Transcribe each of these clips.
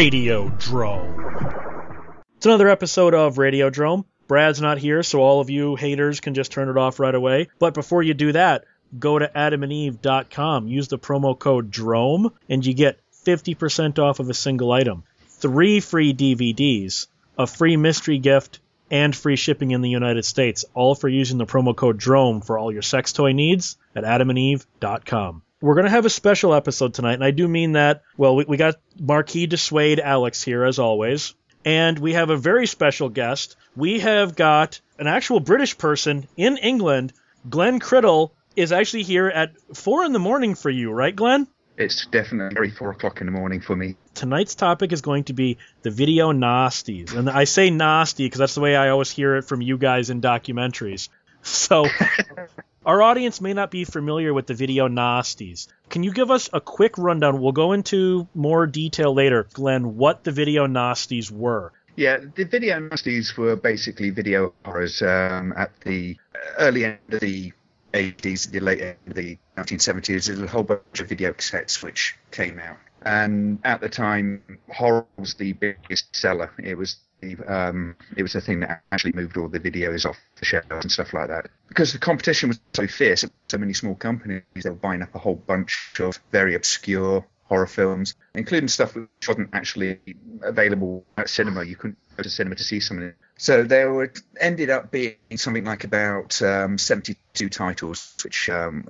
Radiodrome. It's another episode of Radio Radiodrome. Brad's not here, so all of you haters can just turn it off right away. But before you do that, go to adamandeve.com, use the promo code DROME, and you get 50% off of a single item. Three free DVDs, a free mystery gift, and free shipping in the United States, all for using the promo code DROME for all your sex toy needs at adamandeve.com. We're going to have a special episode tonight, and I do mean that. Well, we, we got Marquis de Sade Alex here, as always. And we have a very special guest. We have got an actual British person in England. Glenn Criddle is actually here at 4 in the morning for you, right, Glenn? It's definitely 4 o'clock in the morning for me. Tonight's topic is going to be the video nasties. And I say nasty because that's the way I always hear it from you guys in documentaries. So Our audience may not be familiar with the video nasties. Can you give us a quick rundown? We'll go into more detail later, Glenn, what the video nasties were. Yeah, the video nasties were basically video horrors um, at the early end of the 80s, the late end of the 1970s. There's a whole bunch of video cassettes which came out. And at the time, horror was the biggest seller. It was um, it was a thing that actually moved all the videos off the shelves and stuff like that. Because the competition was so fierce, so many small companies, they were buying up a whole bunch of very obscure horror films, including stuff which wasn't actually available at cinema. You couldn't go to cinema to see something. So there were ended up being something like about um, 72 titles, which um,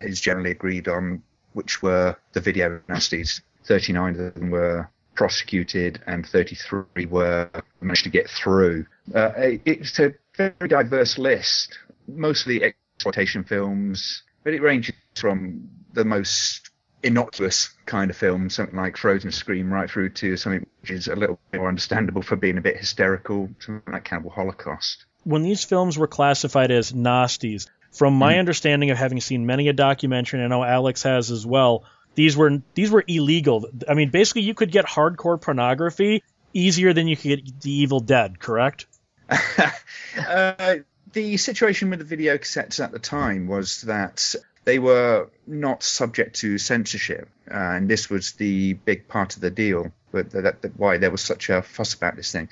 is generally agreed on, which were the video nasties. 39 of them were prosecuted and 33 were managed to get through. Uh, it's a very diverse list, mostly exploitation films, but it ranges from the most innocuous kind of film, something like Frozen Scream, right through to something which is a little more understandable for being a bit hysterical, something like Cannibal Holocaust. When these films were classified as nasties, from my mm. understanding of having seen many a documentary, and I know Alex has as well, these were these were illegal. I mean, basically, you could get hardcore pornography easier than you could get The Evil Dead. Correct? uh, the situation with the video cassettes at the time was that they were not subject to censorship, uh, and this was the big part of the deal. But that, that, why there was such a fuss about this thing,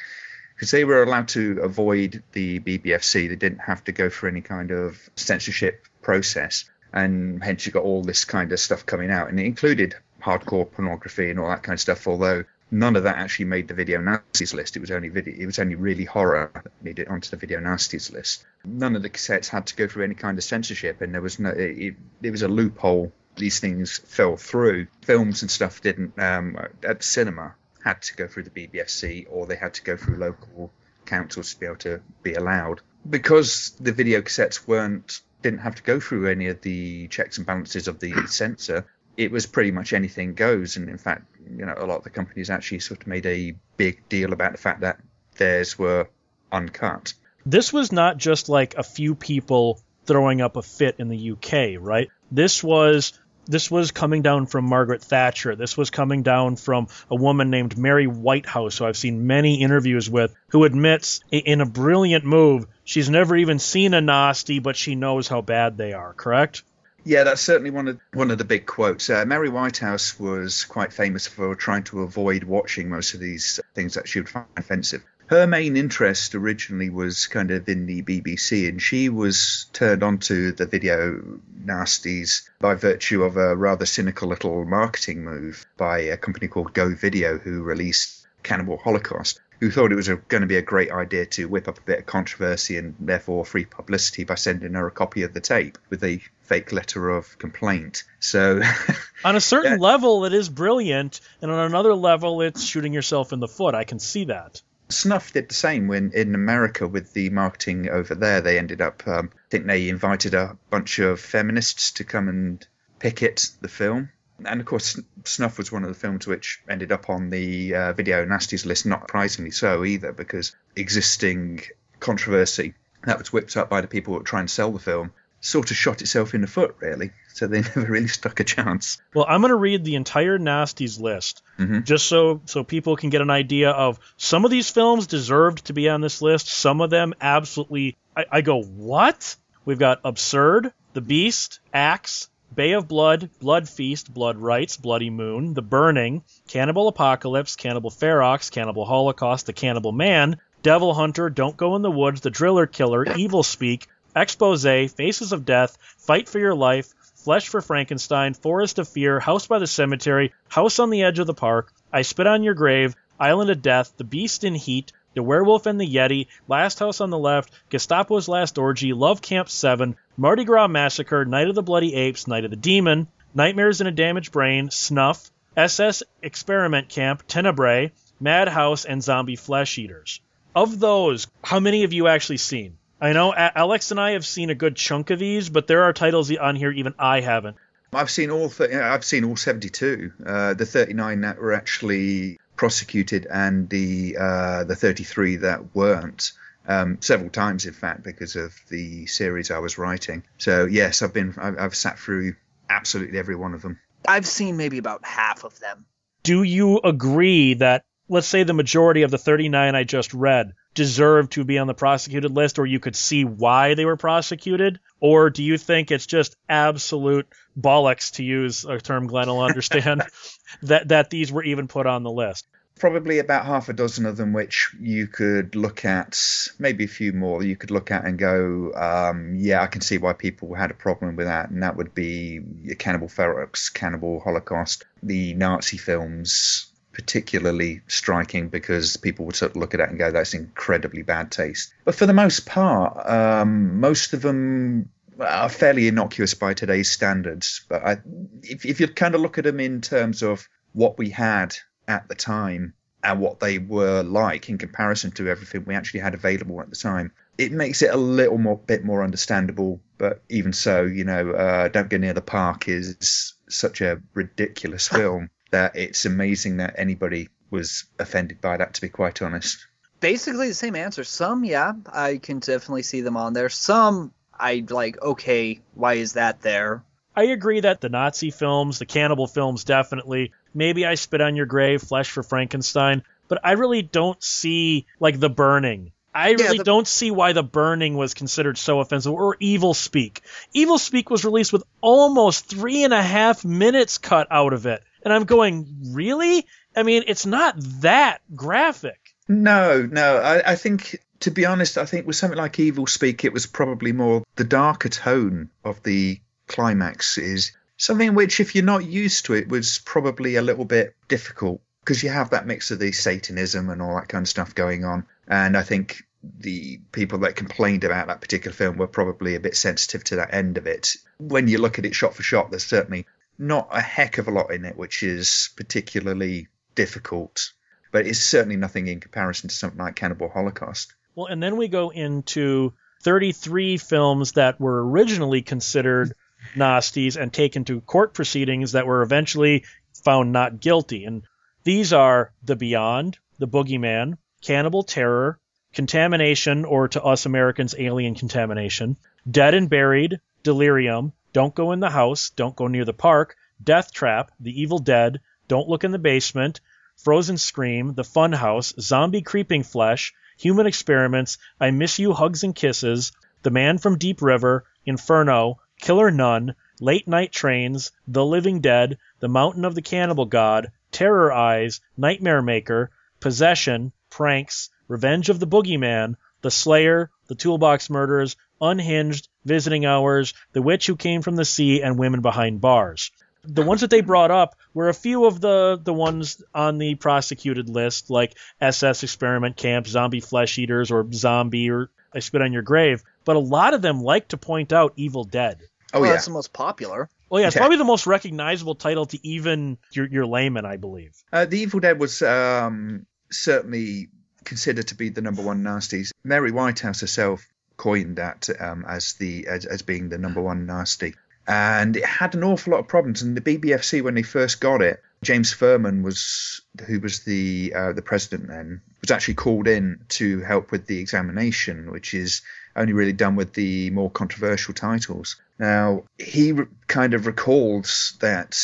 because they were allowed to avoid the BBFC. They didn't have to go through any kind of censorship process and hence you got all this kind of stuff coming out, and it included hardcore pornography and all that kind of stuff. Although none of that actually made the video nasties list. It was only video. It was only really horror that made it onto the video nasties list. None of the cassettes had to go through any kind of censorship, and there was no. It, it was a loophole. These things fell through. Films and stuff didn't. Um, at the cinema had to go through the BBFC, or they had to go through local councils to be able to be allowed. Because the video cassettes weren't didn't have to go through any of the checks and balances of the censor. It was pretty much anything goes, and in fact, you know, a lot of the companies actually sort of made a big deal about the fact that theirs were uncut. This was not just like a few people throwing up a fit in the UK, right? This was this was coming down from Margaret Thatcher. This was coming down from a woman named Mary Whitehouse, who I've seen many interviews with, who admits in a brilliant move she's never even seen a nasty, but she knows how bad they are. Correct? Yeah, that's certainly one of one of the big quotes. Uh, Mary Whitehouse was quite famous for trying to avoid watching most of these things that she would find offensive her main interest originally was kind of in the BBC, and she was turned onto the video nasties by virtue of a rather cynical little marketing move by a company called Go Video, who released Cannibal Holocaust. Who thought it was going to be a great idea to whip up a bit of controversy and therefore free publicity by sending her a copy of the tape with a fake letter of complaint. So, on a certain yeah. level, it is brilliant, and on another level, it's shooting yourself in the foot. I can see that. Snuff did the same when in America with the marketing over there. They ended up, um, I think they invited a bunch of feminists to come and picket the film. And of course, Snuff was one of the films which ended up on the uh, video nasties list, not surprisingly so either, because existing controversy that was whipped up by the people who were trying to sell the film sort of shot itself in the foot, really. So they never really stuck a chance. Well, I'm going to read the entire nasties list Mhm. just so so people can get an idea of some of these films deserved to be on this list. Some of them absolutely. I, I go what? We've got Absurd, The Beast, Axe, Bay of Blood, Blood Feast, Blood Rites, Bloody Moon, The Burning, Cannibal Apocalypse, Cannibal Ferox, Cannibal Holocaust, The Cannibal Man, Devil Hunter, Don't Go in the Woods, The Driller Killer, Evil Speak, Expose, Faces of Death, Fight for Your Life, Flesh for Frankenstein, Forest of Fear, House by the Cemetery, House on the Edge of the Park, I Spit on Your Grave, Island of Death, The Beast in Heat, The Werewolf and the Yeti, Last House on the Left, Gestapo's Last Orgy, Love Camp 7, Mardi Gras Massacre, Night of the Bloody Apes, Night of the Demon, Nightmares in a Damaged Brain, Snuff, SS Experiment Camp, Tenebrae, Madhouse, and Zombie Flesh Eaters. Of those, how many have you actually seen? I know Alex and I have seen a good chunk of these, but there are titles on here even I haven't. I've seen all. Th- I've seen all 72. Uh, the 39 that were actually prosecuted, and the uh, the 33 that weren't. Um, several times, in fact, because of the series I was writing. So yes, I've been. I've, I've sat through absolutely every one of them. I've seen maybe about half of them. Do you agree that, let's say, the majority of the 39 I just read deserve to be on the prosecuted list, or you could see why they were prosecuted? Or do you think it's just absolute bollocks, to use a term Glenn will understand, that, that these were even put on the list? Probably about half a dozen of them, which you could look at, maybe a few more. You could look at and go, um, yeah, I can see why people had a problem with that, and that would be Cannibal Ferox, Cannibal Holocaust, the Nazi films, particularly striking because people would sort of look at that and go, that's incredibly bad taste. But for the most part, um, most of them are fairly innocuous by today's standards. But I, if, if you kind of look at them in terms of what we had at the time and what they were like in comparison to everything we actually had available at the time, it makes it a little more bit more understandable. But even so, you know, uh, Don't Go Near the Park is such a ridiculous film that it's amazing that anybody was offended by that. To be quite honest. Basically the same answer. Some, yeah, I can definitely see them on there. Some, I like. Okay, why is that there? I agree that the Nazi films, the cannibal films, definitely. Maybe I spit on your grave, Flesh for Frankenstein, but I really don't see like the burning. I really the- don't see why the burning was considered so offensive, or Evil Speak. Evil Speak was released with almost three and a half minutes cut out of it, and I'm going, really? I mean, it's not that graphic. No, no. I, I think, to be honest, I think with something like Evil Speak, it was probably more the darker tone of the climax is something which, if you're not used to it, was probably a little bit difficult because you have that mix of the Satanism and all that kind of stuff going on. And I think the people that complained about that particular film were probably a bit sensitive to that end of it. When you look at it shot for shot, there's certainly not a heck of a lot in it which is particularly difficult, but it's certainly nothing in comparison to something like Cannibal Holocaust. Well, and then we go into 33 films that were originally considered nasties and taken to court proceedings that were eventually found not guilty. And these are The Beyond, The Boogeyman, Cannibal Terror, Contamination, or to us Americans, Alien Contamination, Dead and Buried, Delirium, Don't Go in the House, Don't Go Near the Park, Death Trap, The Evil Dead, Don't Look in the Basement, Frozen Scream, The Fun House, Zombie Creeping Flesh, Human Experiments, I Miss You Hugs and Kisses, The Man from Deep River, Inferno, Killer Nun, Late Night Trains, The Living Dead, The Mountain of the Cannibal God, Terror Eyes, Nightmare Maker, Possession, Pranks, Revenge of the Boogeyman, The Slayer, The Toolbox Murders, Unhinged, Visiting Hours, The Witch Who Came from the Sea, and Women Behind Bars. The ones that they brought up were a few of the, the ones on the prosecuted list, like SS Experiment Camp, Zombie Flesh Eaters, or Zombie, or I Spit on Your Grave. But a lot of them like to point out Evil Dead. Oh well, yeah, that's the most popular. Well, yeah, it's Yeah. probably the most recognizable title to even your, your layman, I believe. uh, The Evil Dead was um, certainly considered to be the number one nasties. Mary Whitehouse herself coined that um, as the as, as being the number one nasty, and it had an awful lot of problems. And the BBFC when they first got it, James Ferman was who was the uh, the president then, was actually called in to help with the examination, which is only really done with the more controversial titles. Now he re- kind of recalls that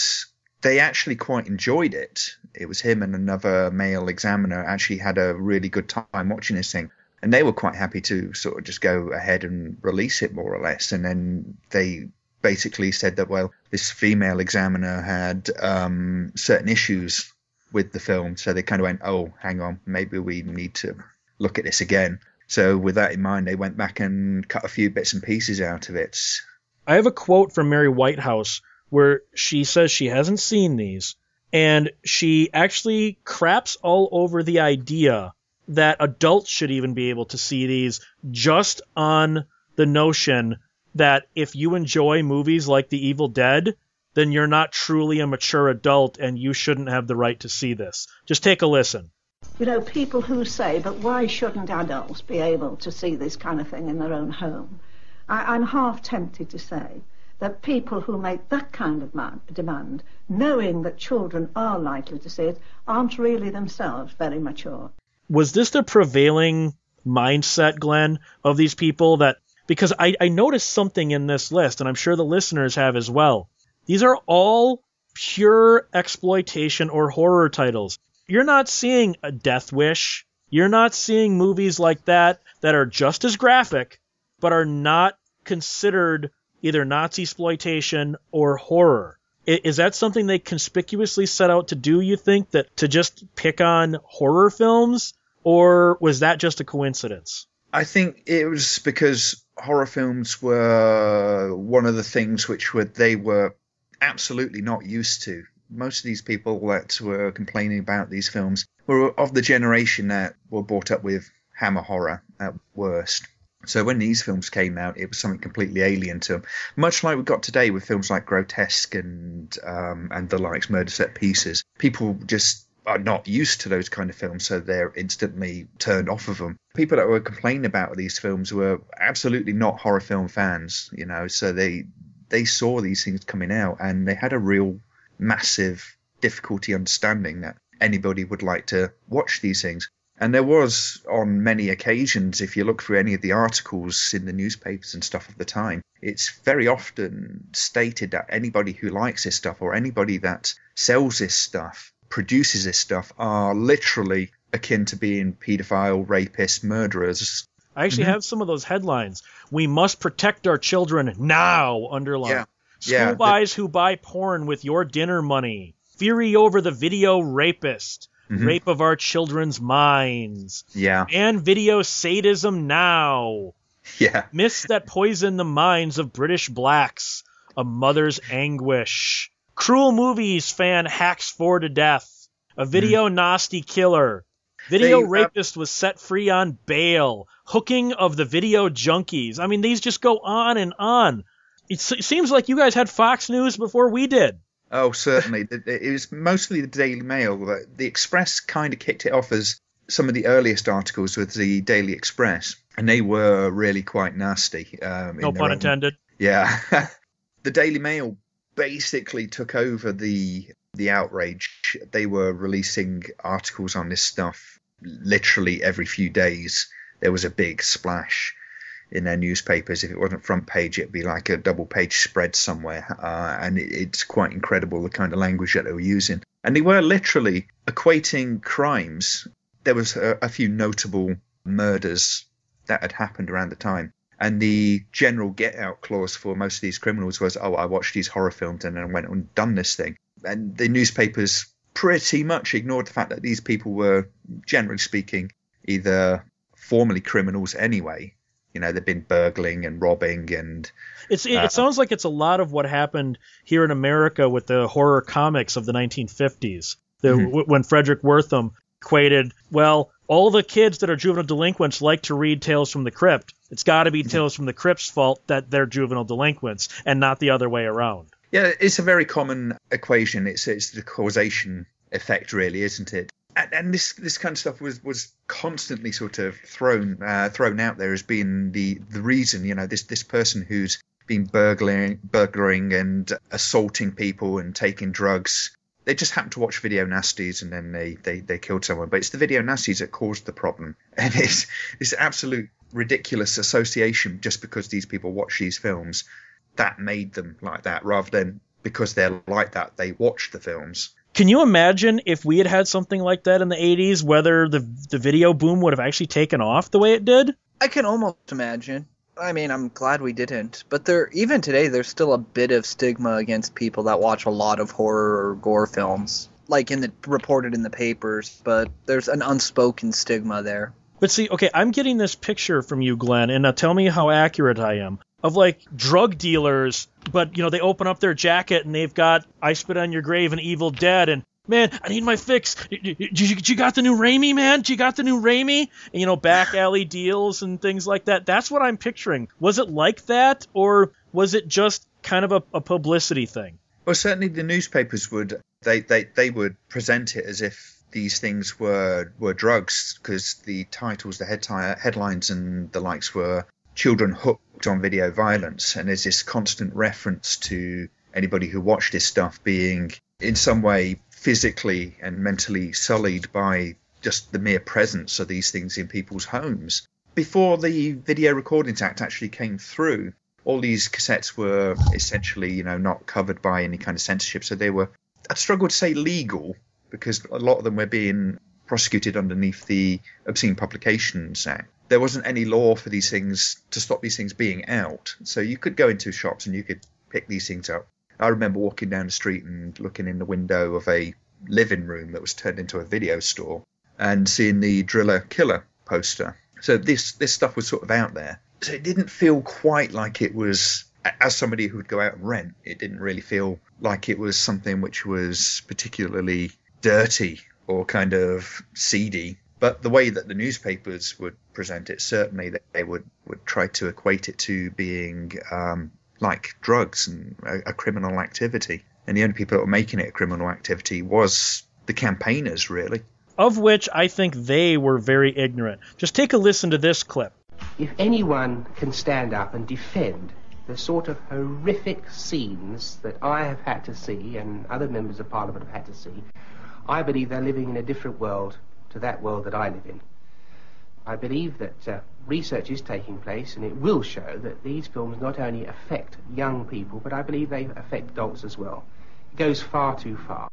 they actually quite enjoyed it. It was him and another male examiner actually had a really good time watching this thing. And they were quite happy to sort of just go ahead and release it more or less. And then they basically said that, well, this female examiner had um, certain issues with the film. So they kind of went, oh, hang on, maybe we need to look at this again. So with that in mind, they went back and cut a few bits and pieces out of it. I have a quote from Mary Whitehouse where she says she hasn't seen these, and she actually craps all over the idea that adults should even be able to see these just on the notion that if you enjoy movies like The Evil Dead, then you're not truly a mature adult and you shouldn't have the right to see this. Just take a listen. You know, people who say, but why shouldn't adults be able to see this kind of thing in their own home? I, am half tempted to say that people who make that kind of man, demand, knowing that children are likely to see it, aren't really themselves very mature. Was this the prevailing mindset, Glenn, of these people that because I, I noticed something in this list, and I'm sure the listeners have as well. These are all pure exploitation or horror titles. You're not seeing a Death Wish. You're not seeing movies like that that are just as graphic, but are not considered either Nazi exploitation or horror. Is that something they conspicuously set out to do, you think, that to just pick on horror films? Or was that just a coincidence? I think it was because horror films were one of the things which were they were absolutely not used to. Most of these people that were complaining about these films were of the generation that were brought up with Hammer horror at worst. So when these films came out, it was something completely alien to them. Much like we got today with films like Grotesque and um, and the likes, Murder Set Pieces. People just are not used to those kind of films, so they're instantly turned off of them. People that were complaining about these films were absolutely not horror film fans, you know. So they they saw these things coming out, and they had a real massive difficulty understanding that anybody would like to watch these things. And there was, on many occasions, if you look through any of the articles in the newspapers and stuff of the time, it's very often stated that anybody who likes this stuff or anybody that sells this stuff, produces this stuff, are literally akin to being paedophile, rapists, murderers. I actually mm-hmm. have some of those headlines. We must protect our children now, underlined. Yeah. School yeah, buys who buy porn with your dinner money. Fury over the video rapist mm-hmm. rape of our children's minds. Yeah. And video sadism now. Yeah. Myths that poison the minds of British blacks. A mother's anguish. Cruel movies fan hacks for to death. A video mm. nasty killer. Video they, uh, rapist was set free on bail. Hooking of the video junkies. I mean, these just go on and on. It seems like you guys had Fox News before we did. Oh, certainly. it was mostly the Daily Mail. The Express kind of kicked it off as some of the earliest articles with the Daily Express, and they were really quite nasty. Um, no pun own... intended. Yeah. the Daily Mail basically took over the the outrage. They were releasing articles on this stuff literally every few days. There was a big splash in their newspapers. If it wasn't front page, it'd be like a double page spread somewhere. Uh, and it, it's quite incredible the kind of language that they were using. And they were literally equating crimes. There was a, a few notable murders that had happened around the time. And the general get out clause for most of these criminals was, oh, I watched these horror films and then went and done this thing. And the newspapers pretty much ignored the fact that these people were, generally speaking, either formerly criminals anyway, you know, they've been burgling and robbing and. It's, it, uh, it sounds like it's a lot of what happened here in America with the horror comics of the 1950s. The, mm-hmm. w- when Fredric Wertham equated, well, all the kids that are juvenile delinquents like to read Tales from the Crypt. It's got to be mm-hmm. Tales from the Crypt's fault that they're juvenile delinquents and not the other way around. Yeah, it's a very common equation. It's it's the causation effect, really, isn't it? and, and, this this kind of stuff was was constantly sort of thrown uh, thrown out there as being the the reason. You know, this this person who's been burgling burglaring and assaulting people and taking drugs. they just happened to watch video nasties and then they, they, they killed someone. But it's the video nasties that caused the problem. And it's, it's absolute ridiculous association just because these people watch these films that made them like that rather than because they're like that they watch the films. Can you imagine if we had had something like that in the 80s, whether the the video boom would have actually taken off the way it did? I can almost imagine. I mean, I'm glad we didn't. But there, even today, there's still a bit of stigma against people that watch a lot of horror or gore films, like in the reported in the papers. But there's an unspoken stigma there. But see, okay, I'm getting this picture from you, Glenn, and now tell me how accurate I am. Of like drug dealers, but you know they open up their jacket and they've got "I Spit on Your Grave" and "Evil Dead" and man, I need my fix. You, you, you got the new Raimi, man? You got the new Raimi? And, you know, back alley deals and things like that. That's what I'm picturing. Was it like that, or was it just kind of a, a publicity thing? Well, certainly the newspapers would they, they, they would present it as if these things were were drugs because the titles, the head headlines, and the likes were children hooked on video violence, and there's this constant reference to anybody who watched this stuff being in some way physically and mentally sullied by just the mere presence of these things in people's homes. Before the Video Recordings Act actually came through, all these cassettes were essentially, you know, not covered by any kind of censorship, so they were. I'd struggle to say legal because a lot of them were being prosecuted underneath the Obscene Publications Act there wasn't any law for these things to stop these things being out. So you could go into shops and you could pick these things up. I remember walking down the street and looking in the window of a living room that was turned into a video store and seeing the Driller Killer poster. So this this stuff was sort of out there. So it didn't feel quite like it was as somebody who would go out and rent, it didn't really feel like it was something which was particularly dirty or kind of seedy but the way that the newspapers would present it, certainly they would, would try to equate it to being um, like drugs and a, a, criminal activity. And the only people that were making it a criminal activity was the campaigners, really. Of which I think they were very ignorant. Just take a listen to this clip. If anyone can stand up and defend the sort of horrific scenes that I have had to see and other members of Parliament have had to see, I believe they're living in a different world to that world that I live in. I believe that uh, research is taking place and it will show that these films not only affect young people, but I believe they affect adults as well. It goes far too far.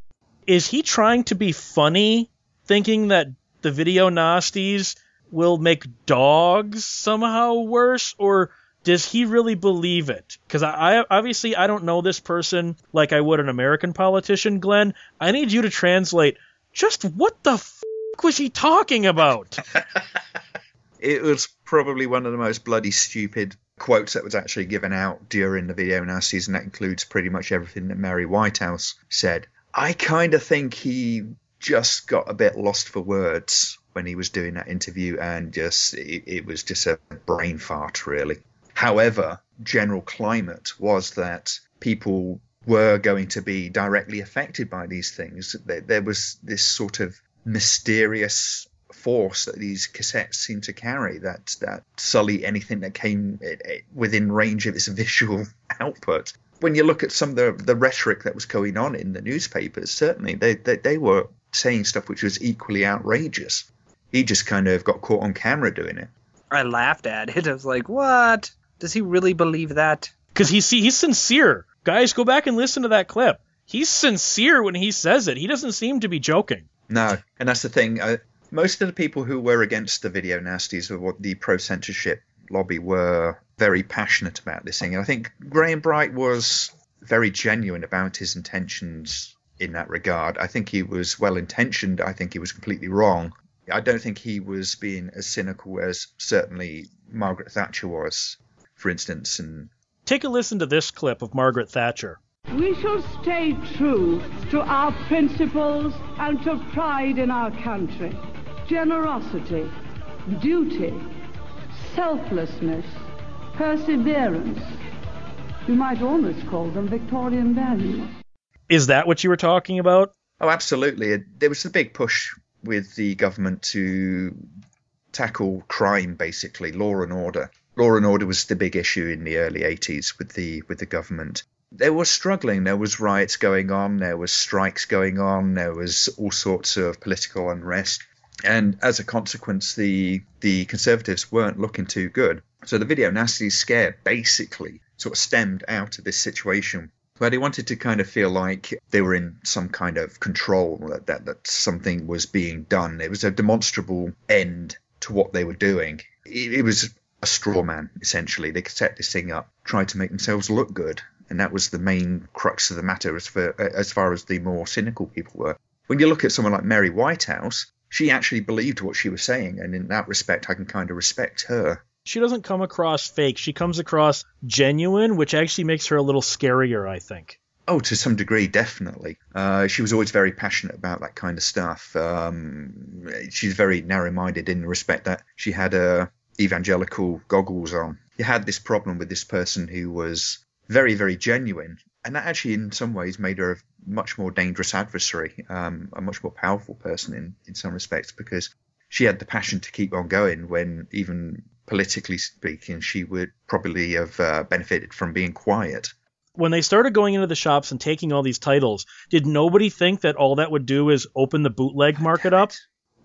Is he trying to be funny, thinking that the video nasties will make dogs somehow worse, or does he really believe it? Because I, I, obviously I don't know this person like I would an American politician, Glenn. I need you to translate just what the f- was he talking about? it was probably one of the most bloody stupid quotes that was actually given out during the video nasties, and that includes pretty much everything that Mary Whitehouse said. I kind of think he just got a bit lost for words when he was doing that interview, and just it, it was just a brain fart, really. However, general climate was that people were going to be directly affected by these things. There, there was this sort of mysterious force that these cassettes seemed to carry that that sully anything that came eh, eh, within range of its visual output. When you look at some of the, the rhetoric that was going on in the newspapers, certainly they, they, they were saying stuff which was equally outrageous. He just kind of got caught on camera doing it. I laughed at it. I was like, "What? Does he really believe that?" Because he's he's sincere. Guys, go back and listen to that clip. He's sincere when he says it. He doesn't seem to be joking. No, and that's the thing. Uh, most of the people who were against the video nasties or what the pro censorship lobby were very passionate about this thing. And I think Graham Bright was very genuine about his intentions in that regard. I think he was well intentioned. I think he was completely wrong. I don't think he was being as cynical as certainly Margaret Thatcher was, for instance. And take a listen to this clip of Margaret Thatcher. We shall stay true to our principles and to pride in our country. Generosity, duty, selflessness, perseverance. You might almost call them Victorian values. Is that what you were talking about? Oh, absolutely. Uh, there was a big push with the government to tackle crime, basically, law and order. Law and order was the big issue in the early 80s with the with the government they were struggling. There was riots going on, there was strikes going on, there was all sorts of political unrest, and as a consequence, the the Conservatives weren't looking too good. So the video nasty scare basically sort of stemmed out of this situation where they wanted to kind of feel like they were in some kind of control, that, that, that something was being done. It was a demonstrable end to what they were doing. It, it was a straw man, essentially. They could set this thing up, tried to make themselves look good, and that was the main crux of the matter as, for, as far as the more cynical people were. When you look at someone like Mary Whitehouse, she actually believed what she was saying, and in that respect, I can kind of respect her she doesn't come across fake. She comes across genuine, which actually makes her a little scarier, I think. Oh, to some degree, definitely. Uh, she was always very passionate about that kind of stuff. Um, she's very narrow-minded in the respect that she had uh, evangelical goggles on. You had this problem with this person who was very, very genuine, and that actually, in some ways, made her a much more dangerous adversary, um, a much more powerful person in, in some respects, because she had the passion to keep on going when even politically speaking, she would probably have uh, benefited from being quiet. When they started going into the shops and taking all these titles, did nobody think that all that would do is open the bootleg market up?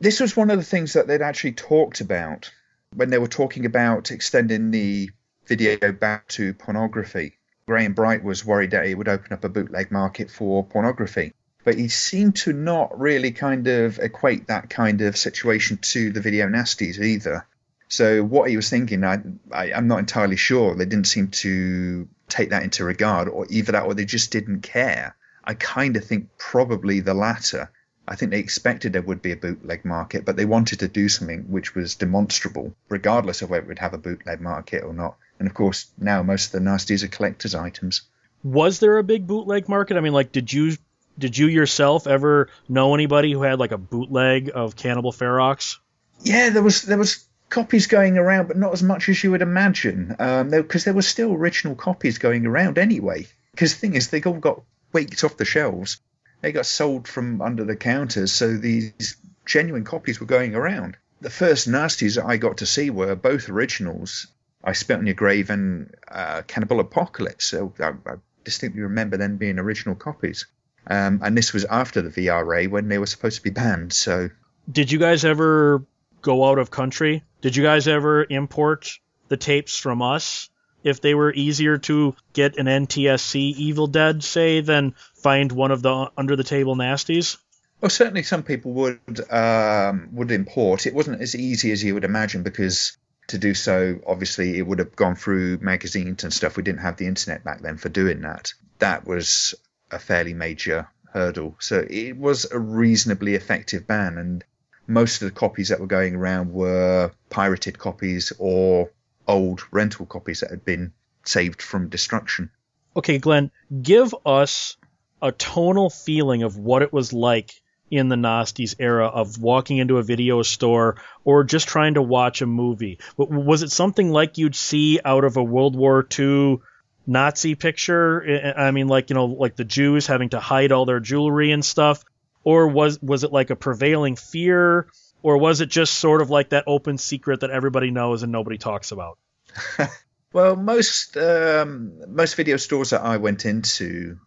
This was one of the things that they'd actually talked about when they were talking about extending the video back to pornography. Graham Bright was worried that it would open up a bootleg market for pornography. But he seemed to not really kind of equate that kind of situation to the video nasties either. So what he was thinking, I, I am not entirely sure. They didn't seem to take that into regard, or either that, or they just didn't care. I kind of think probably the latter. I think they expected there would be a bootleg market, but they wanted to do something which was demonstrable, regardless of whether it would have a bootleg market or not. And of course, now most of the nasties are collector's items. Was there a big bootleg market? I mean, like, did you did you yourself ever know anybody who had like a bootleg of Cannibal Ferox? Yeah, there was there was copies going around, but not as much as you would imagine, because um, there, there were still original copies going around anyway. Because the thing is, they all got waked off the shelves. They got sold from under the counters, so these genuine copies were going around. The first nasties I got to see were both originals. I Spit on Your Grave and uh, Cannibal Apocalypse. So I, I, distinctly remember them being original copies. Um, and this was after the VRA when they were supposed to be banned. So, did you guys ever go out of country? Did you guys ever import the tapes from us? If they were easier to get an NTSC Evil Dead, say, than find one of the under the table nasties? Well, certainly some people would um, would import. It wasn't as easy as you would imagine because to do so, obviously, it would have gone through magazines and stuff. We didn't have the internet back then for doing that. That was a fairly major hurdle. So it was a reasonably effective ban, and most of the copies that were going around were pirated copies or old rental copies that had been saved from destruction. Okay, Glenn, give us a tonal feeling of what it was like in the Nasties era of walking into a video store or just trying to watch a movie. Was it something like you'd see out of a World War II Nazi picture? I mean, like, you know, like the Jews having to hide all their jewelry and stuff? or was was it like a prevailing fear or was it just sort of like that open secret that everybody knows and nobody talks about well most um, most video stores that i went into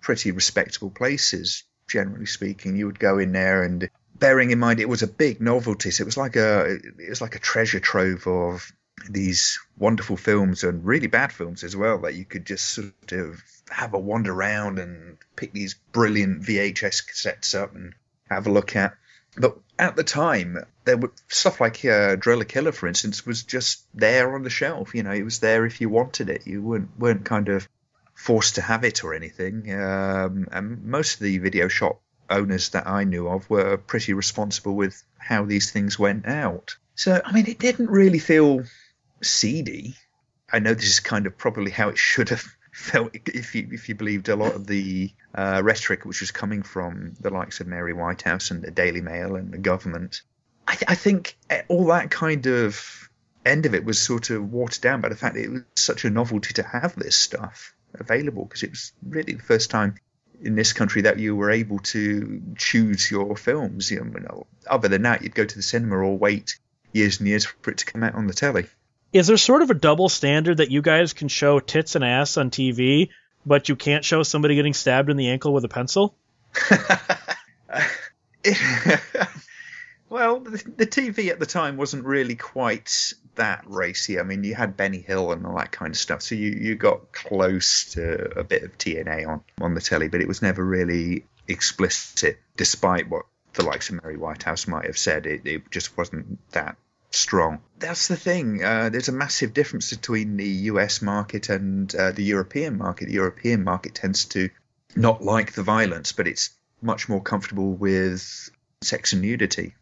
pretty respectable places generally speaking you would go in there and bearing in mind it was a big novelty so it was like a it was like a treasure trove of these wonderful films and really bad films as well that you could just sort of have a wander around and pick these brilliant VHS cassettes up and have a look at. But at the time, there were stuff like uh, Driller Killer, for instance, was just there on the shelf. You know, it was there if you wanted it. You weren't weren't kind of forced to have it or anything. Um, and most of the video shop owners that I knew of were pretty responsible with how these things went out. So, I mean, it didn't really feel seedy. I know this is kind of probably how it should have felt if you if you believed a lot of the uh, rhetoric which was coming from the likes of Mary Whitehouse and the Daily Mail and the government. I, th- I think all that kind of end of it was sort of watered down by the fact that it was such a novelty to have this stuff available because it was really the first time in this country that you were able to choose your films. You know, other than that, you'd go to the cinema or wait years and years for it to come out on the telly is there sort of a double standard that you guys can show tits and ass on TV, but you can't show somebody getting stabbed in the ankle with a pencil? well, the, the TV at the time wasn't really quite that racy. I mean, you had Benny Hill and all that kind of stuff, so you, you got close to a bit of TNA on, on the telly, but it was never really explicit, despite what the likes of Mary Whitehouse might have said. It, it just wasn't that strong. That's the thing. Uh, there's a massive difference between the US market and uh, the European market. The European market tends to not like the violence, but it's much more comfortable with sex and nudity.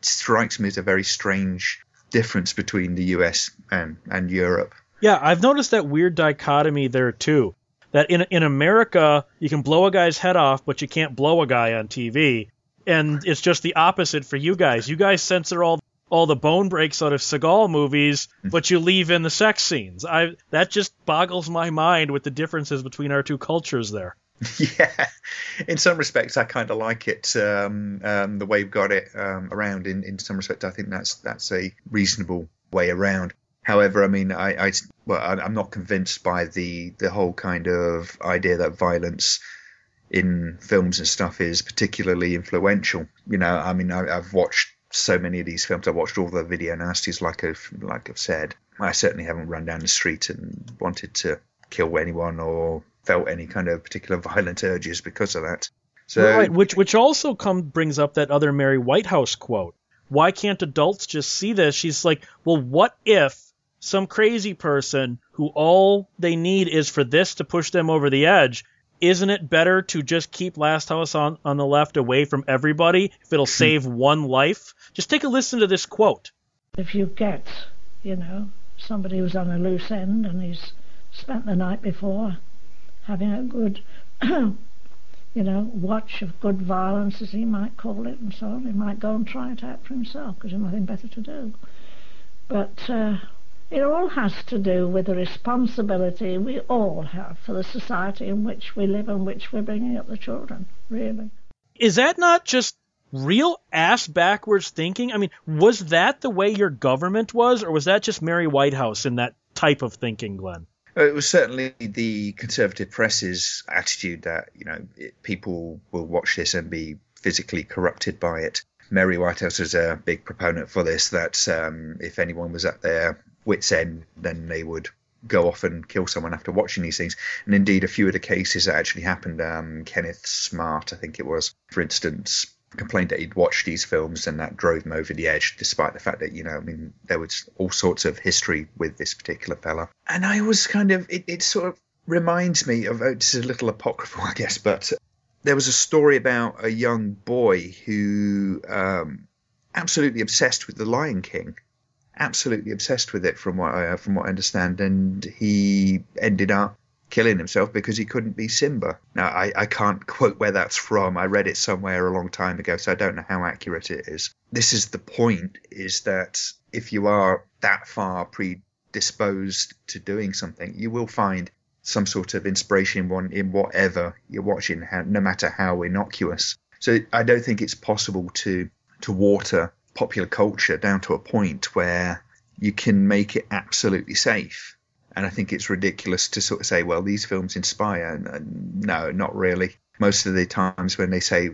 It strikes me as a very strange difference between the US and, and Europe. Yeah, I've noticed that weird dichotomy there too. That in in America you can blow a guy's head off, but you can't blow a guy on TV, and it's just the opposite for you guys. You guys censor all all the bone breaks out of Seagal movies, hmm. but you leave in the sex scenes. I that just boggles my mind with the differences between our two cultures there. Yeah, in some respects, I kind of like it um, um, the way we've got it um, around. In, in some respects, I think that's that's a reasonable way around. However, I mean, I, I well, I'm not convinced by the the whole kind of idea that violence in films and stuff is particularly influential. You know, I mean, I, I've watched so many of these films. I've watched all the video nasties, like I've like I've said. I certainly haven't run down the street and wanted to kill anyone or felt any kind of particular violent urges because of that. So, right, which which also come brings up that other Mary Whitehouse quote. Why can't adults just see this? She's like, well, what if some crazy person who all they need is for this to push them over the edge isn't it better to just keep Last House on, on the Left away from everybody if it'll save one life? Just take a listen to this quote. If you get, you know, somebody who's on a loose end and he's spent the night before having a good, you know, watch of good violence, as he might call it, and so on, he might go and try it out for himself because he's nothing better to do. But uh, it all has to do with the responsibility we all have for the society in which we live and which we're bringing up the children, really. Is that not just real ass backwards thinking? I mean, was that the way your government was, or was that just Mary Whitehouse in that type of thinking, Glenn? It was certainly the conservative press's attitude that, you know, it, people will watch this and be physically corrupted by it. Mary Whitehouse was a big proponent for this, that um, if anyone was at their wits' end, then they would go off and kill someone after watching these things. And indeed, a few of the cases that actually happened, um, Kenneth Smart, I think it was, for instance, complained that he'd watched these films and that drove him over the edge, despite the fact that, you know, I mean, there was all sorts of history with this particular fella. And I was kind of, it, it sort of reminds me of, it's a little apocryphal, I guess, but there was a story about a young boy who um, absolutely obsessed with The Lion King absolutely obsessed with it from what I uh, from what I understand, and he ended up killing himself because he couldn't be Simba. Now I, I can't quote where that's from. I read it somewhere a long time ago, so I don't know how accurate it is. This is the point: is that if you are that far predisposed to doing something, you will find some sort of inspiration in one in whatever you're watching, no matter how innocuous. So I don't think it's possible to to water popular culture down to a point where you can make it absolutely safe. And I think it's ridiculous to sort of say, well, these films inspire. No, not really. Most of the times when they say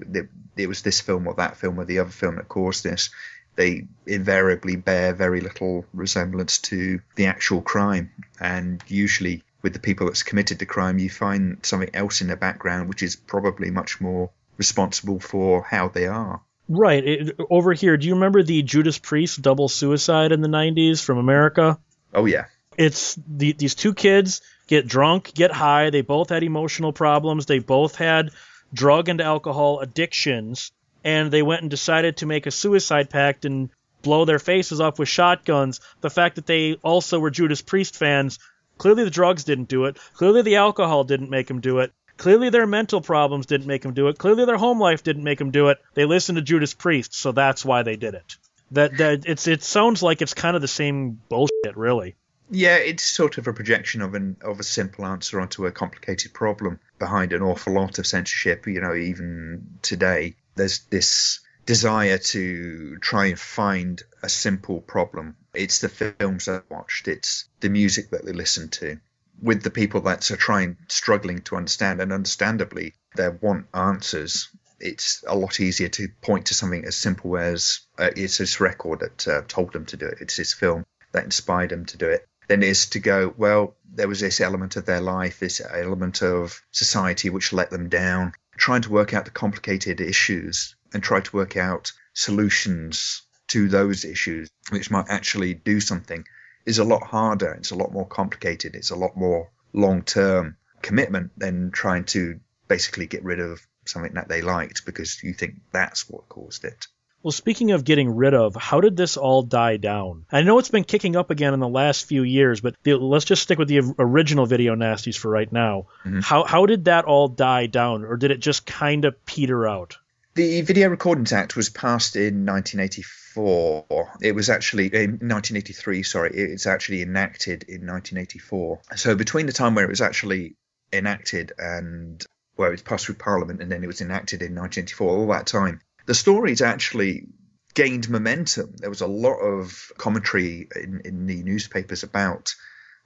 it was this film or that film or the other film that caused this, they invariably bear very little resemblance to the actual crime. And usually, with the people that's committed the crime, you find something else in the background which is probably much more responsible for how they are. Right. It, over here, do you remember the Judas Priest double suicide in the 90s from America? Oh, yeah. It's the, these two kids get drunk, get high. They both had emotional problems. They both had drug and alcohol addictions. And they went and decided to make a suicide pact and blow their faces off with shotguns. The fact that they also were Judas Priest fans, clearly the drugs didn't do it. Clearly the alcohol didn't make them do it. Clearly, their mental problems didn't make them do it. Clearly, their home life didn't make them do it. They listened to Judas Priest, so that's why they did it. That that it's it sounds like it's kind of the same bullshit, really. Yeah, it's sort of a projection of an of a simple answer onto a complicated problem behind an awful lot of censorship. You know, even today, there's this desire to try and find a simple problem. It's the films I watched. It's the music that they listen to with the people that are trying, struggling to understand, and understandably, they want answers. It's a lot easier to point to something as simple as uh, it's this record that uh, told them to do it. It's this film that inspired them to do it. Than it is to go, well, there was this element of their life, this element of society which let them down. Trying to work out the complicated issues and try to work out solutions to those issues, which might actually do something, is a lot harder. It's a lot more complicated. It's a lot more long term commitment than trying to basically get rid of something that they liked because you think that's what caused it. Well, speaking of getting rid of, how did this all die down? I know it's been kicking up again in the last few years, but the, let's just stick with the original Video Nasties for right now. Mm-hmm. How how did that all die down, or did it just kind of peter out? The Video Recordings Act was passed in 1984. It was actually in 1983. Sorry, it's actually enacted in 1984. So between the time where it was actually enacted and where it was passed through Parliament and then it was enacted in 1984, all that time, the stories actually gained momentum. There was a lot of commentary in, in the newspapers about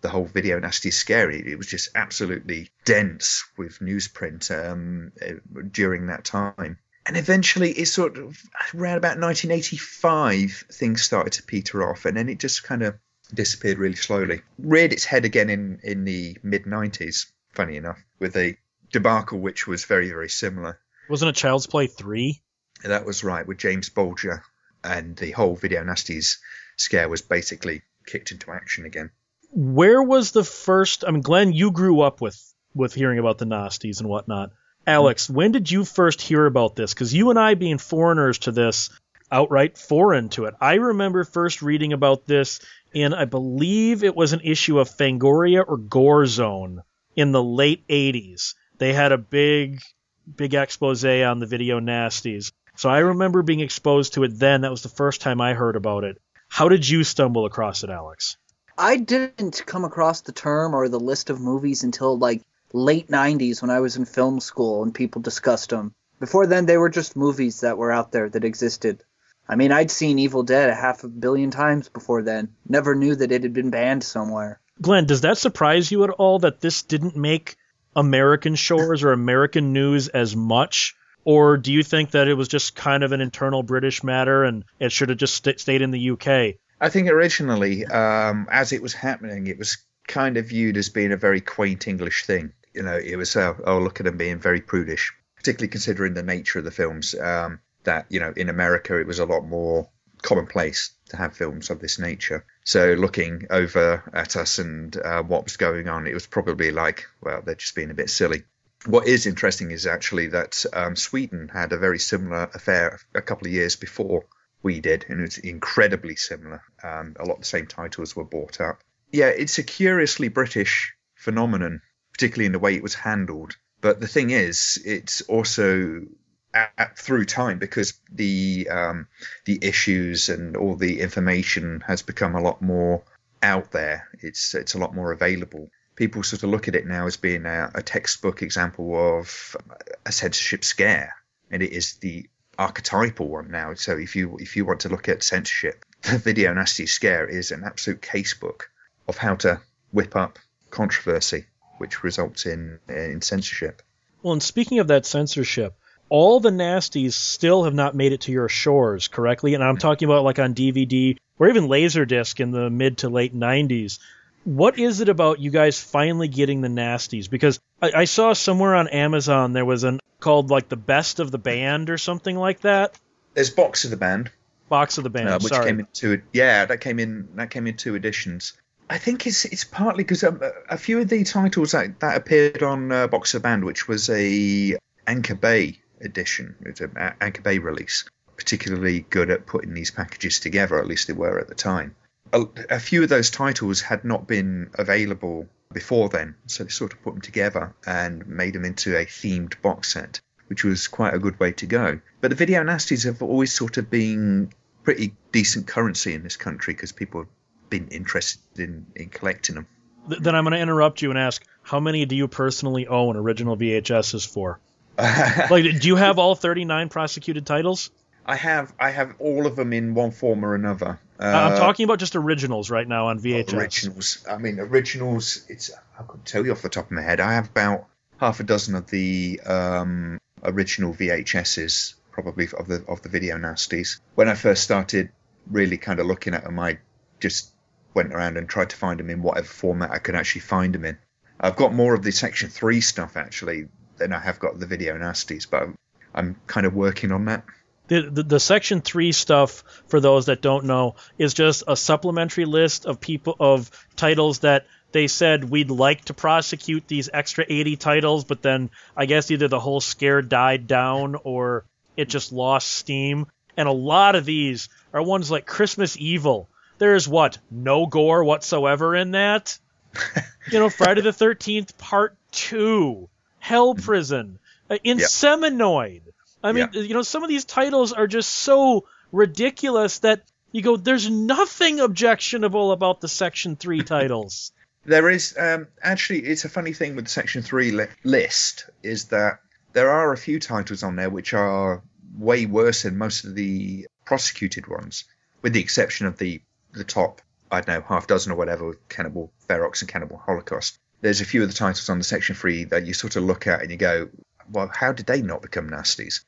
the whole video nasty scary. It was just absolutely dense with newsprint um, during that time. And eventually, it sort of around about 1985, things started to peter off, and then it just kind of disappeared really slowly. Reared its head again in, in the mid 90s, funny enough, with a debacle which was very, very similar. Wasn't it Child's Play 3? That was right, with James Bulger, and the whole Video Nasties scare was basically kicked into action again. Where was the first? I mean, Glenn, you grew up with with hearing about the Nasties and whatnot. Alex, when did you first hear about this? Because you and I, being foreigners to this, outright foreign to it. I remember first reading about this in, I believe it was an issue of Fangoria or Gore Zone in the late 80s. They had a big, big expose on the video nasties. So I remember being exposed to it then. That was the first time I heard about it. How did you stumble across it, Alex? I didn't come across the term or the list of movies until like late 90s when I was in film school and people discussed them. Before then, they were just movies that were out there that existed. I mean, I'd seen Evil Dead a half a billion times before then. Never knew that it had been banned somewhere. Glenn, does that surprise you at all that this didn't make American shores or American news as much? Or do you think that it was just kind of an internal British matter and it should have just st- stayed in the UK? I think originally, um, as it was happening, it was kind of viewed as being a very quaint English thing. You know, it was, uh, oh, look at them being very prudish, particularly considering the nature of the films. Um, that, you know, in America, it was a lot more commonplace to have films of this nature. So looking over at us and uh, what was going on, it was probably like, well, they're just being a bit silly what is interesting is actually that um, Sweden had a very similar affair a couple of years before we did, and it was incredibly similar. Um, a lot of the same titles were bought up. Yeah, it's a curiously British phenomenon, particularly in the way it was handled. But the thing is, it's also at, at, through time because the um, the issues and all the information has become a lot more out there. It's it's a lot more available people sort of look at it now as being a, a textbook example of a censorship scare, and it is the archetypal one now. So if you if you want to look at censorship, the video nasty scare is an absolute casebook of how to whip up controversy, which results in in censorship. Well, and speaking of that censorship, all the nasties still have not made it to your shores correctly, and I'm talking about like on DVD or even Laserdisc in the mid to late 90s what is it about you guys finally getting the nasties? Because I, I, saw somewhere on Amazon there was an called like the best of the band or something like that. There's box of the banned. Box of the banned, uh, which sorry. came in two. Yeah, that came in. That came in two editions. I think it's it's partly because um, a few of the titles that, that appeared on uh, Box of Banned, which was a Anchor Bay edition, it's an Anchor Bay release, particularly good at putting these packages together. At least they were at the time a, a few of those titles had not been available before then, so they sort of put them together and made them into a themed box set, which was quite a good way to go. But the video nasties have always sort of been pretty decent currency in this country because people been interested in, in collecting them. Then I'm going to interrupt you and ask, how many do you personally own original VHSs for? like, do you have all 39 prosecuted titles? I have I have all of them in one form or another. I'm Uh, talking about just originals right now on VHS. originals. I mean, originals. It's I couldn't tell you off the top of my head. I have about half a dozen of the um, original VHSs, probably of the of the video nasties. When I first started really kind of looking at them, I just went around and tried to find them in whatever format I could actually find them in. I've got more of the Section Three stuff actually than I have got the video nasties, but I'm, kind of working on that. The, the, the section three stuff, for those that don't know, is just a supplementary list of people of titles that they said we'd like to prosecute these extra 80 titles, but then I guess either the whole scare died down or it just lost steam. And a lot of these are ones like Christmas Evil. There's what no gore whatsoever in that. you know, Friday the 13th Part Two, Hell Prison, uh, Inseminoid. I mean, you know, some of these titles are just so ridiculous that you go, there's nothing objectionable about the Section 3 titles. There is um, actually, it's a funny thing with the Section 3 li- list is that there are a few titles on there which are way worse than most of the prosecuted ones, with the exception of the, the top, I don't know, half dozen or whatever, Cannibal Ferox and Cannibal Holocaust. There's a few of the titles on the Section 3 that you sort of look at and you go, well, how did they not become nasties?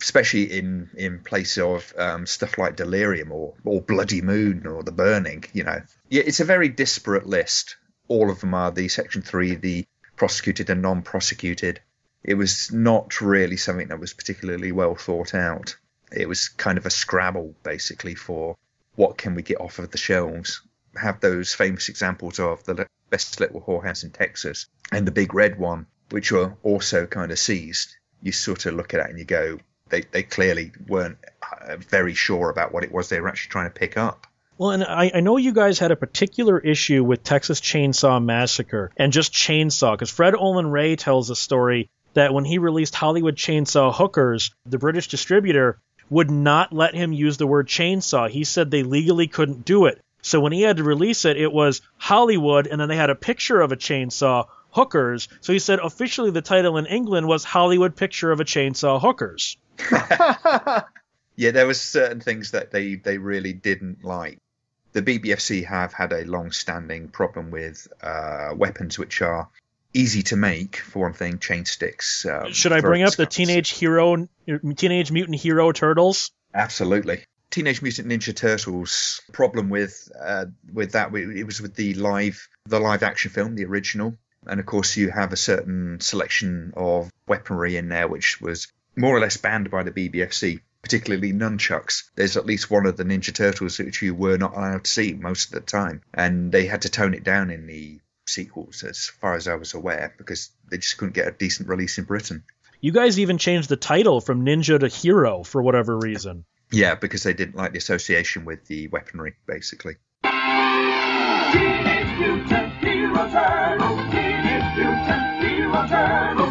especially in in place of um, stuff like Delirium or or Bloody Moon or The Burning. You know, yeah, it's a very disparate list. All of them are the Section Three, the prosecuted and non-prosecuted. It was not really something that was particularly well thought out. It was kind of a scrabble, basically, for what can we get off of the shelves. Have those famous examples of the best little whorehouse in Texas and the big red one, which were also kind of seized you sort of look at it and you go, they, they clearly weren't uh, very sure about what it was they were actually trying to pick up. Well, and I, I know you guys had a particular issue with Texas Chainsaw Massacre and just Chainsaw, because Fred Olen Ray tells a story that when he released Hollywood Chainsaw Hookers, the British distributor would not let him use the word chainsaw. He said they legally couldn't do it. So when he had to release it, it was Hollywood, and then they had a picture of a chainsaw hookers. So he said officially the title in England was Hollywood Picture of a Chainsaw Hookers. yeah, there was certain things that they, they really didn't like. The BBFC have had a long-standing problem with uh, weapons which are easy to make. For one thing, chain sticks. Um, Should I bring up the Teenage Hero, Teenage Mutant Hero Turtles? Absolutely. Teenage Mutant Ninja Turtles problem with uh, with that it was with the live the live action film the original and of course you have a certain selection of weaponry in there which was more or less banned by the BBFC, particularly nunchucks. There's at least one of the Ninja Turtles which you were not allowed to see most of the time, and they had to tone it down in the sequels, as far as I was aware, because they just couldn't get a decent release in Britain. You guys even changed the title from Ninja to Hero for whatever reason. Yeah, because they didn't like the association with the weaponry, basically. Teenage Mutant Hero Turtles. Teenage Mutant Hero Turtles.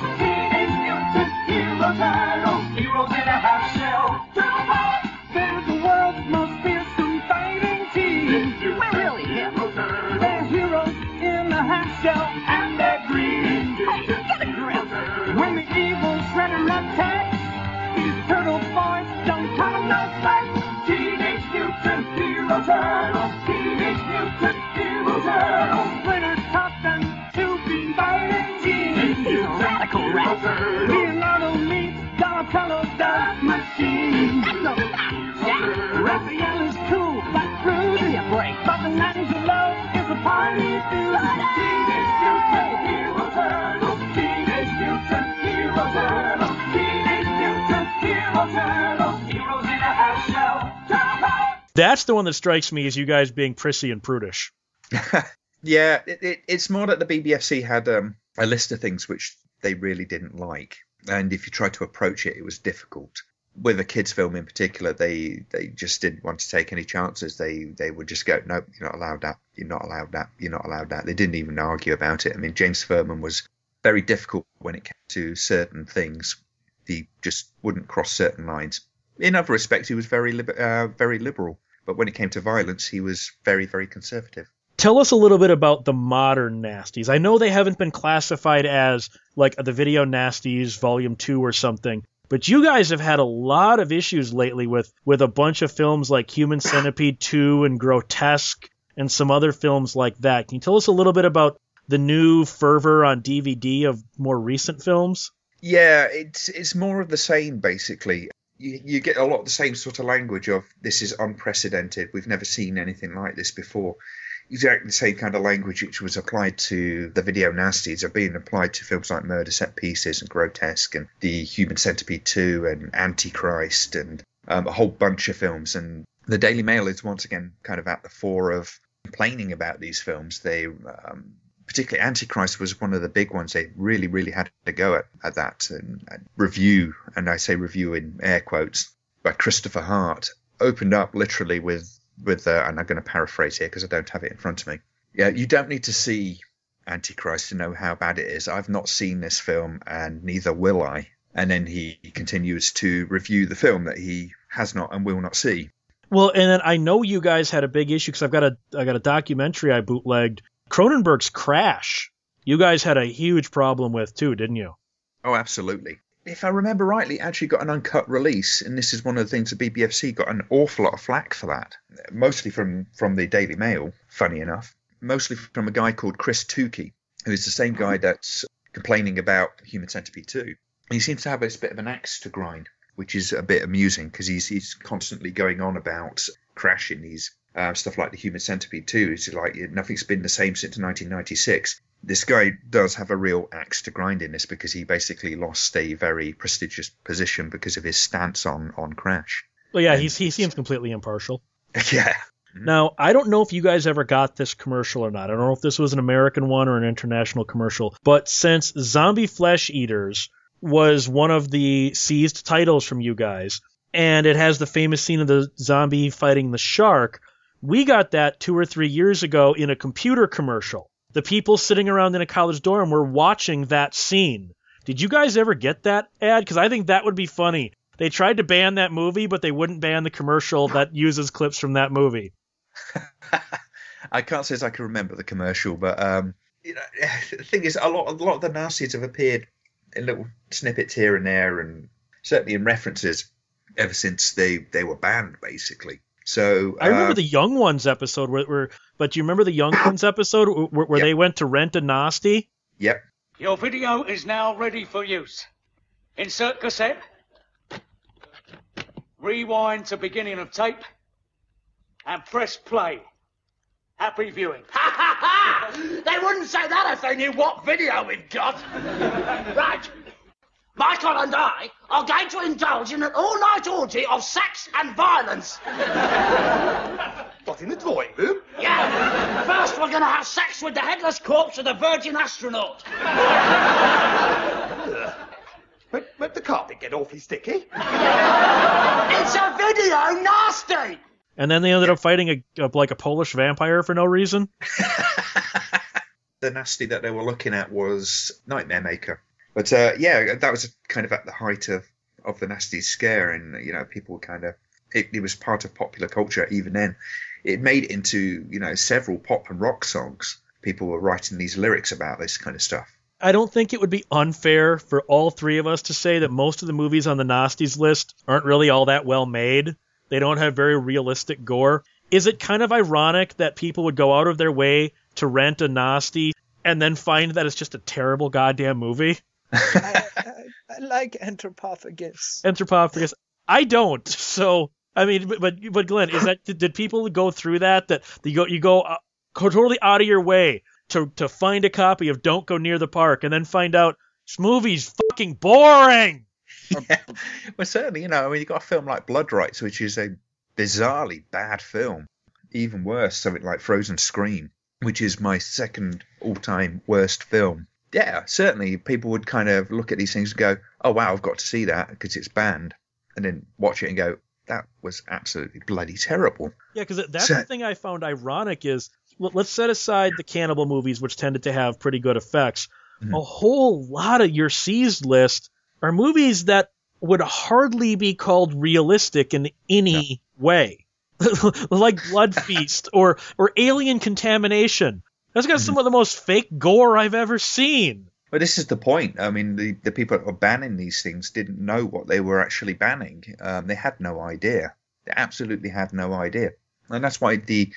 Evil shredder attacks, these turtle boys don't 'em no slack. Teenage Mutant Hero Turtles. That's the one that strikes me as you guys being prissy and prudish. yeah, it, it, it's more that the BBFC had um, a list of things which they really didn't like, and if you tried to approach it, it was difficult. With a kids' film in particular, they they just didn't want to take any chances. They they would just go, no, you're not allowed that. You're not allowed that. You're not allowed that. They didn't even argue about it. I mean, James Ferman was very difficult when it came to certain things. He just wouldn't cross certain lines. In other respects, he was very uh, very liberal, but when it came to violence, he was very very conservative. Tell us a little bit about the modern nasties. I know they haven't been classified as like the video nasties volume 2 or something, But you guys have had a lot of issues lately with with a bunch of films like Human Centipede 2 and Grotesque and some other films like that. Can you tell us a little bit about the new fervor on DVD of more recent films? Yeah, it's it's more of the same basically. You, you get a lot of the same sort of language of this is unprecedented. We've never seen anything like this before. Exactly the same kind of language which was applied to the video nasties are being applied to films like Murder Set Pieces and Grotesque and The Human Centipede 2 and Antichrist and um, a whole bunch of films. And the Daily Mail is once again kind of at the fore of complaining about these films. They um, particularly Antichrist was one of the big ones. They really, really had to go at, at that and, and review, and I say review in air quotes, by Christopher Hart, opened up literally with with, uh, and I'm going to paraphrase here because I don't have it in front of me. Yeah, you don't need to see Antichrist to know how bad it is. I've not seen this film, and neither will I. And then he continues to review the film that he has not and will not see. Well, and then I know you guys had a big issue because I've got a I got a documentary I bootlegged, Cronenberg's Crash. You guys had a huge problem with too, didn't you? Oh, absolutely. If I remember rightly, actually got an uncut release, and this is one of the things the BBFC got an awful lot of flack for that, mostly from from the Daily Mail. Funny enough, mostly from a guy called Chris Tookey, who is the same guy that's complaining about Human Centipede 2. He seems to have this bit of an axe to grind, which is a bit amusing because he's he's constantly going on about crashing these uh, stuff like the Human Centipede 2. It's like nothing's been the same since 1996 this guy does have a real axe to grind in this because he basically lost a very prestigious position because of his stance on on Crash. Well, yeah, he's, he seems completely impartial. yeah. Now, I don't know if you guys ever got this commercial or not. I don't know if this was an American one or an international commercial, but since Zombie Flesh Eaters was one of the seized titles from you guys, and it has the famous scene of the zombie fighting the shark, we got that two or three years ago in a computer commercial. The people sitting around in a college dorm were watching that scene. Did you guys ever get that ad? Because I think that would be funny. They tried to ban that movie, but they wouldn't ban the commercial that uses clips from that movie. I can't say as I can remember the commercial, but um, you know, the thing is, a lot, a lot of the nasties have appeared in little snippets here and there, and certainly in references ever since they they were banned, basically. So I remember uh, the Young Ones episode where, where but do you remember the Young Ones episode where, where Yep. they went to rent a nasty? Yep. Your video is now ready for use. Insert cassette. Rewind to beginning of tape. And press play. Happy viewing. Ha ha ha! They wouldn't say that if they knew what video we've got. right. Michael and I are going to indulge in an all-night orgy of sex and violence. What, in the drawing room? Yeah. First, we're going to have sex with the headless corpse of the Virgin astronaut. But, but the carpet get awfully sticky. It's a video nasty. And then they ended up fighting a, a like a Polish vampire for no reason. the nasty that they were looking at was Nightmare Maker. But uh, yeah, that was kind of at the height of, of the nasty scare, and you know, people were kind of it, it was part of popular culture even then. It made it into you know several pop and rock songs. People were writing these lyrics about this kind of stuff. I don't think it would be unfair for all three of us to say that most of the movies on the Nasties list aren't really all that well made. They don't have very realistic gore. Is it kind of ironic that people would go out of their way to rent a Nasty and then find that it's just a terrible goddamn movie? I, I, I like Anthropophagus. Anthropophagus. I don't. So I mean, but but, but Glenn, is that did, did people go through that? That you go you go uh, totally out of your way to to find a copy of Don't Go Near the Park and then find out this movie's fucking boring. yeah. Well, certainly, you know, I mean, you got a film like Blood Rites, which is a bizarrely bad film. Even worse, something like Frozen Scream, which is my second all-time worst film. Yeah, certainly, people would kind of look at these things and go, "Oh wow, I've got to see that because it's banned," and then watch it and go, "That was absolutely bloody terrible." Yeah, because that's So- the thing I found ironic is let's set aside the cannibal movies, which tended to have pretty good effects. Mhm. A whole lot of your seized list are movies that would hardly be called realistic in any way, like Blood Feast or or Alien Contamination. That's got some of the most fake gore I've ever seen. Well, this is the point. I mean, the, the people that were banning these things didn't know what they were actually banning. Um, they had no idea. They absolutely had no idea, and that's why the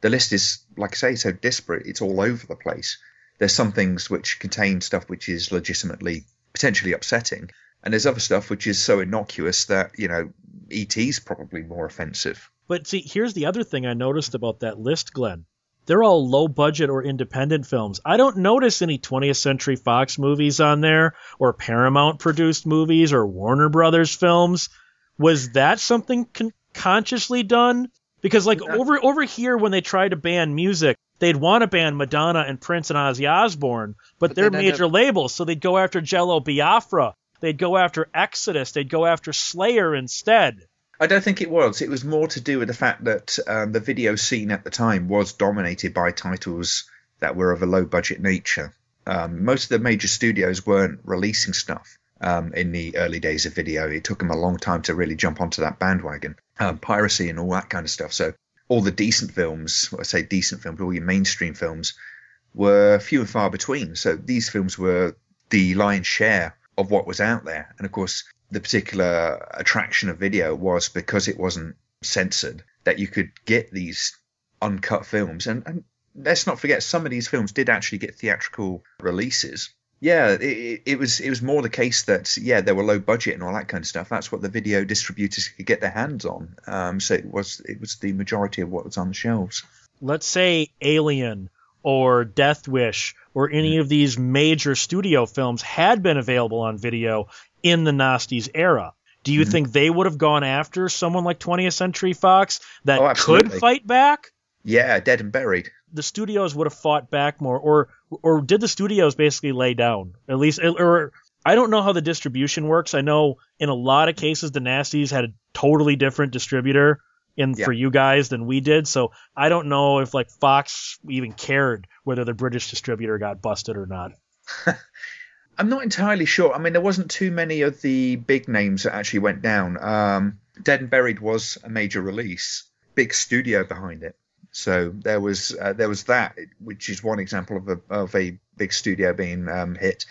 the list is, like I say, so disparate. It's all over the place. There's some things which contain stuff which is legitimately potentially upsetting, and there's other stuff which is so innocuous that you know ET's probably more offensive. But see, here's the other thing I noticed about that list, Glenn. They're all low budget or independent films. I don't notice any 20th Century Fox movies on there, or Paramount produced movies, or Warner Brothers films. Was that something con- consciously done? Because like over over here, when they tried to ban music, they'd want to ban Madonna and Prince and Ozzy Osbourne, but, But they're major up- labels, so they'd go after Jello Biafra, they'd go after Exodus, they'd go after Slayer instead. I don't think it was. It was more to do with the fact that um, the video scene at the time was dominated by titles that were of a low budget nature. Um, most of the major studios weren't releasing stuff um, in the early days of video. It took them a long time to really jump onto that bandwagon, um, piracy and all that kind of stuff. So all the decent films, I say decent films, all your mainstream films, were few and far between. So these films were the lion's share of what was out there. And of course, the particular attraction of video was because it wasn't censored that you could get these uncut films. And, and let's not forget, some of these films did actually get theatrical releases. Yeah, it, it- was it was more the case that yeah they were low budget and all that kind of stuff. That's what the video distributors could get their hands on. Um, so it was it was the majority of what was on the shelves. let's say Alien or Death Wish or any of these major studio films had been available on video in the Nasties era. Do you mm-hmm. think they would have gone after someone like 20th Century Fox that Oh, could fight back? Yeah, dead and buried. The studios would have fought back more, or or did the studios basically lay down? At least, or I don't know how the distribution works. I know in a lot of cases the Nasties had a totally different distributor in Yeah. for you guys than we did. So I don't know if like Fox even cared whether the British distributor got busted or not. I'm not entirely sure. I mean, there wasn't too many of the big names that actually went down. Um, Dead and Buried was a major release, big studio behind it. So there was uh, there was that, which is one example of a of a big studio being um, hit.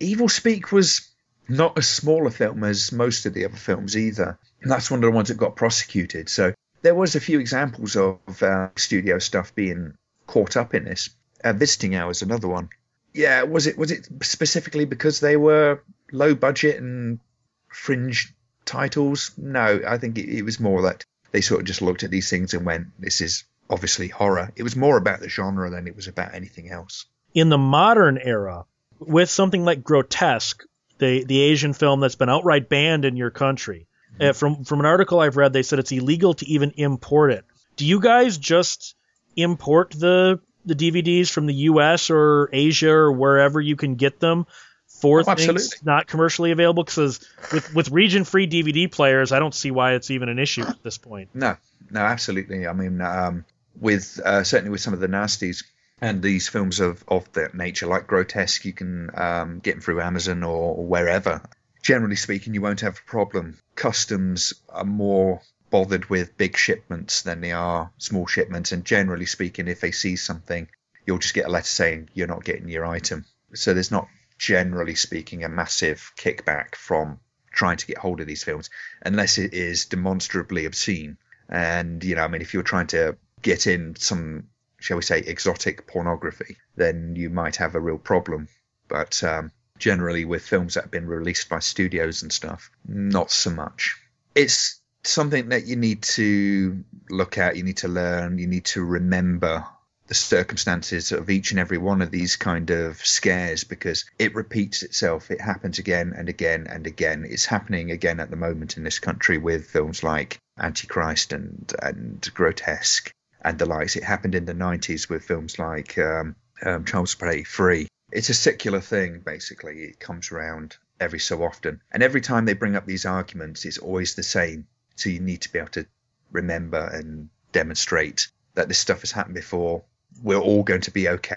Evilspeak was not a smaller film as most of the other films either. And that's one of the ones that got prosecuted. So there was a few examples of uh, studio stuff being caught up in this. Uh, Visiting Hours, another one. Yeah, was it was it specifically because they were low budget and fringe titles? No, I think it, it was more that they sort of just looked at these things and went, "This is obviously horror." It was more about the genre than it was about anything else. in the modern era with something like grotesque the the asian film that's been outright banned in your country uh, from from an article i've read they said it's illegal to even import it do you guys just import the the dvds from the us or asia or wherever you can get them for Oh, things absolutely. not commercially available because with with region free dvd players i don't see why it's even an issue at this point No, no, absolutely. I mean, um, with uh, certainly with some of the nasties and these films of of that nature, like Grotesque, you can um, get them through Amazon or, or wherever. Generally speaking, you won't have a problem. Customs are more bothered with big shipments than they are small shipments, and generally speaking, if they see something, you'll just get a letter saying you're not getting your item. So there's not generally speaking a massive kickback from trying to get hold of these films unless it is demonstrably obscene. And, you know, I mean, if you're trying to get in some, shall we say, exotic pornography, then you might have a real problem. But um, generally, with films that have been released by studios and stuff, not so much. It's something that you need to look at, you need to learn, you need to remember the circumstances of each and every one of these kind of scares because it repeats itself. It happens again and again and again. It's happening again at the moment in this country with films like Antichrist and and Grotesque and the likes. It happened in the 90s with films like um, um, Child's Play Free. It's a secular thing, basically. It comes around every so often. And every time they bring up these arguments, it's always the same. So you need to be able to remember and demonstrate that this stuff has happened before. We're all going to be okay.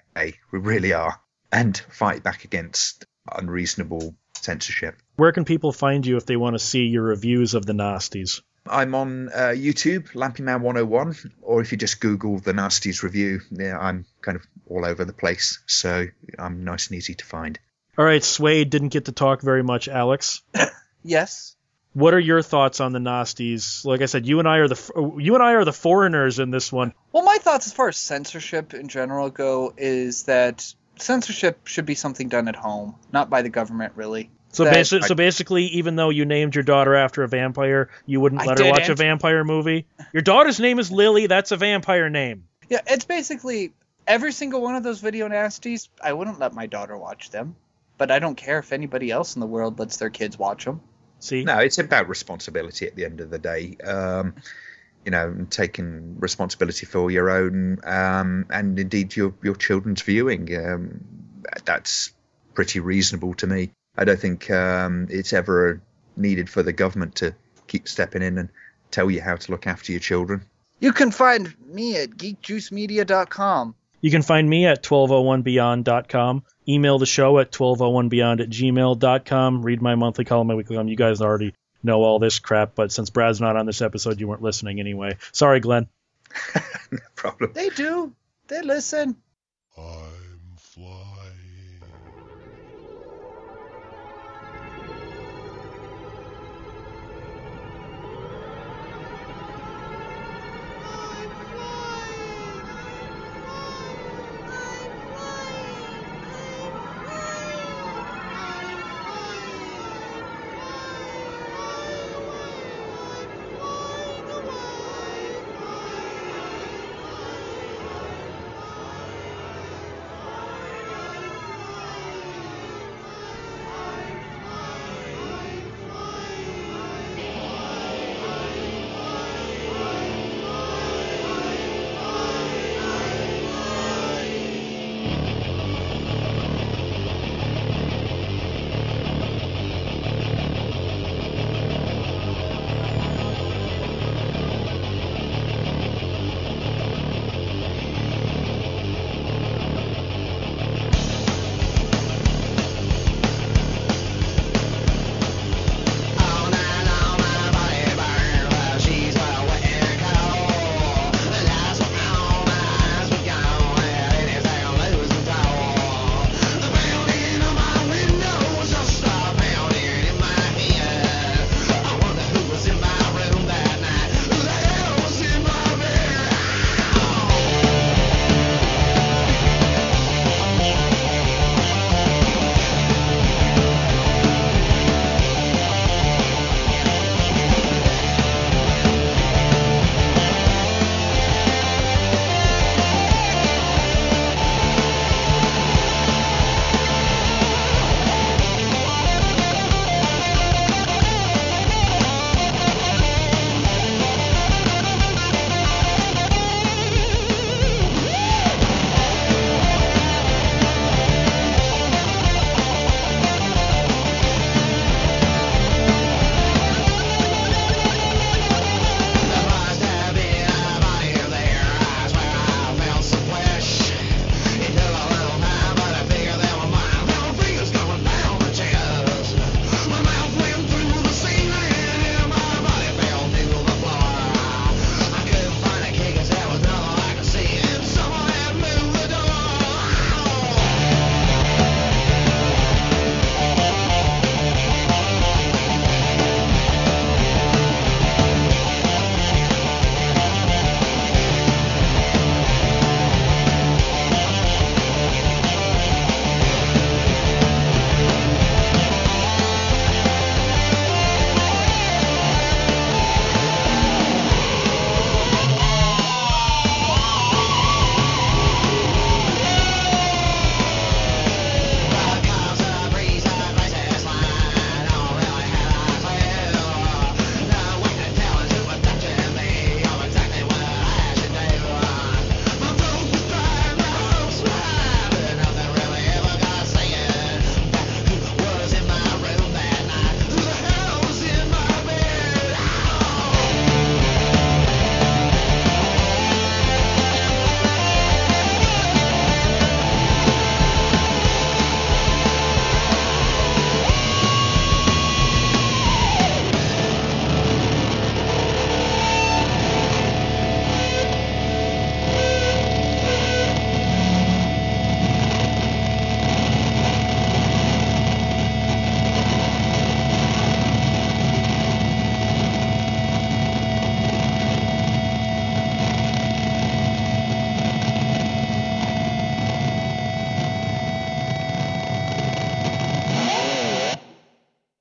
We really are. And fight back against unreasonable censorship. where can people find you if they want to see your reviews of the nasties I'm on uh, YouTube, Lampyman101, or if you just Google the Nasties review, yeah, I'm kind of all over the place. So I'm nice and easy to find. All right, Swade didn't get to talk very much, Alex. Yes. What are your thoughts on the Nasties? Like I said, you and I are the you and I are the foreigners in this one. Well, my thoughts as far as censorship in general go is that censorship should be something done at home, not by the government, really. So That- basically, so basically, even though you named your daughter after a vampire, you wouldn't I let her watch a vampire movie. Your daughter's name is Lily. That's a vampire name. Yeah, it's basically every single one of those video nasties. I wouldn't let my daughter watch them, but I don't care if anybody else in the world lets their kids watch them. See, No, it's about responsibility at the end of the day. Um, you know, taking responsibility for your own um, and indeed your your children's viewing. Um, that's pretty reasonable to me. I don't think um, it's ever needed for the government to keep stepping in and tell you how to look after your children. You can find me at geekjuicemedia.com. You can find me at 1201beyond.com. Email the show at 1201beyond at gmail.com. Read my monthly column, my weekly column. You guys already know all this crap, but since Brad's not on this episode, you weren't listening anyway. Sorry, Glenn. no problem. They do. They listen. I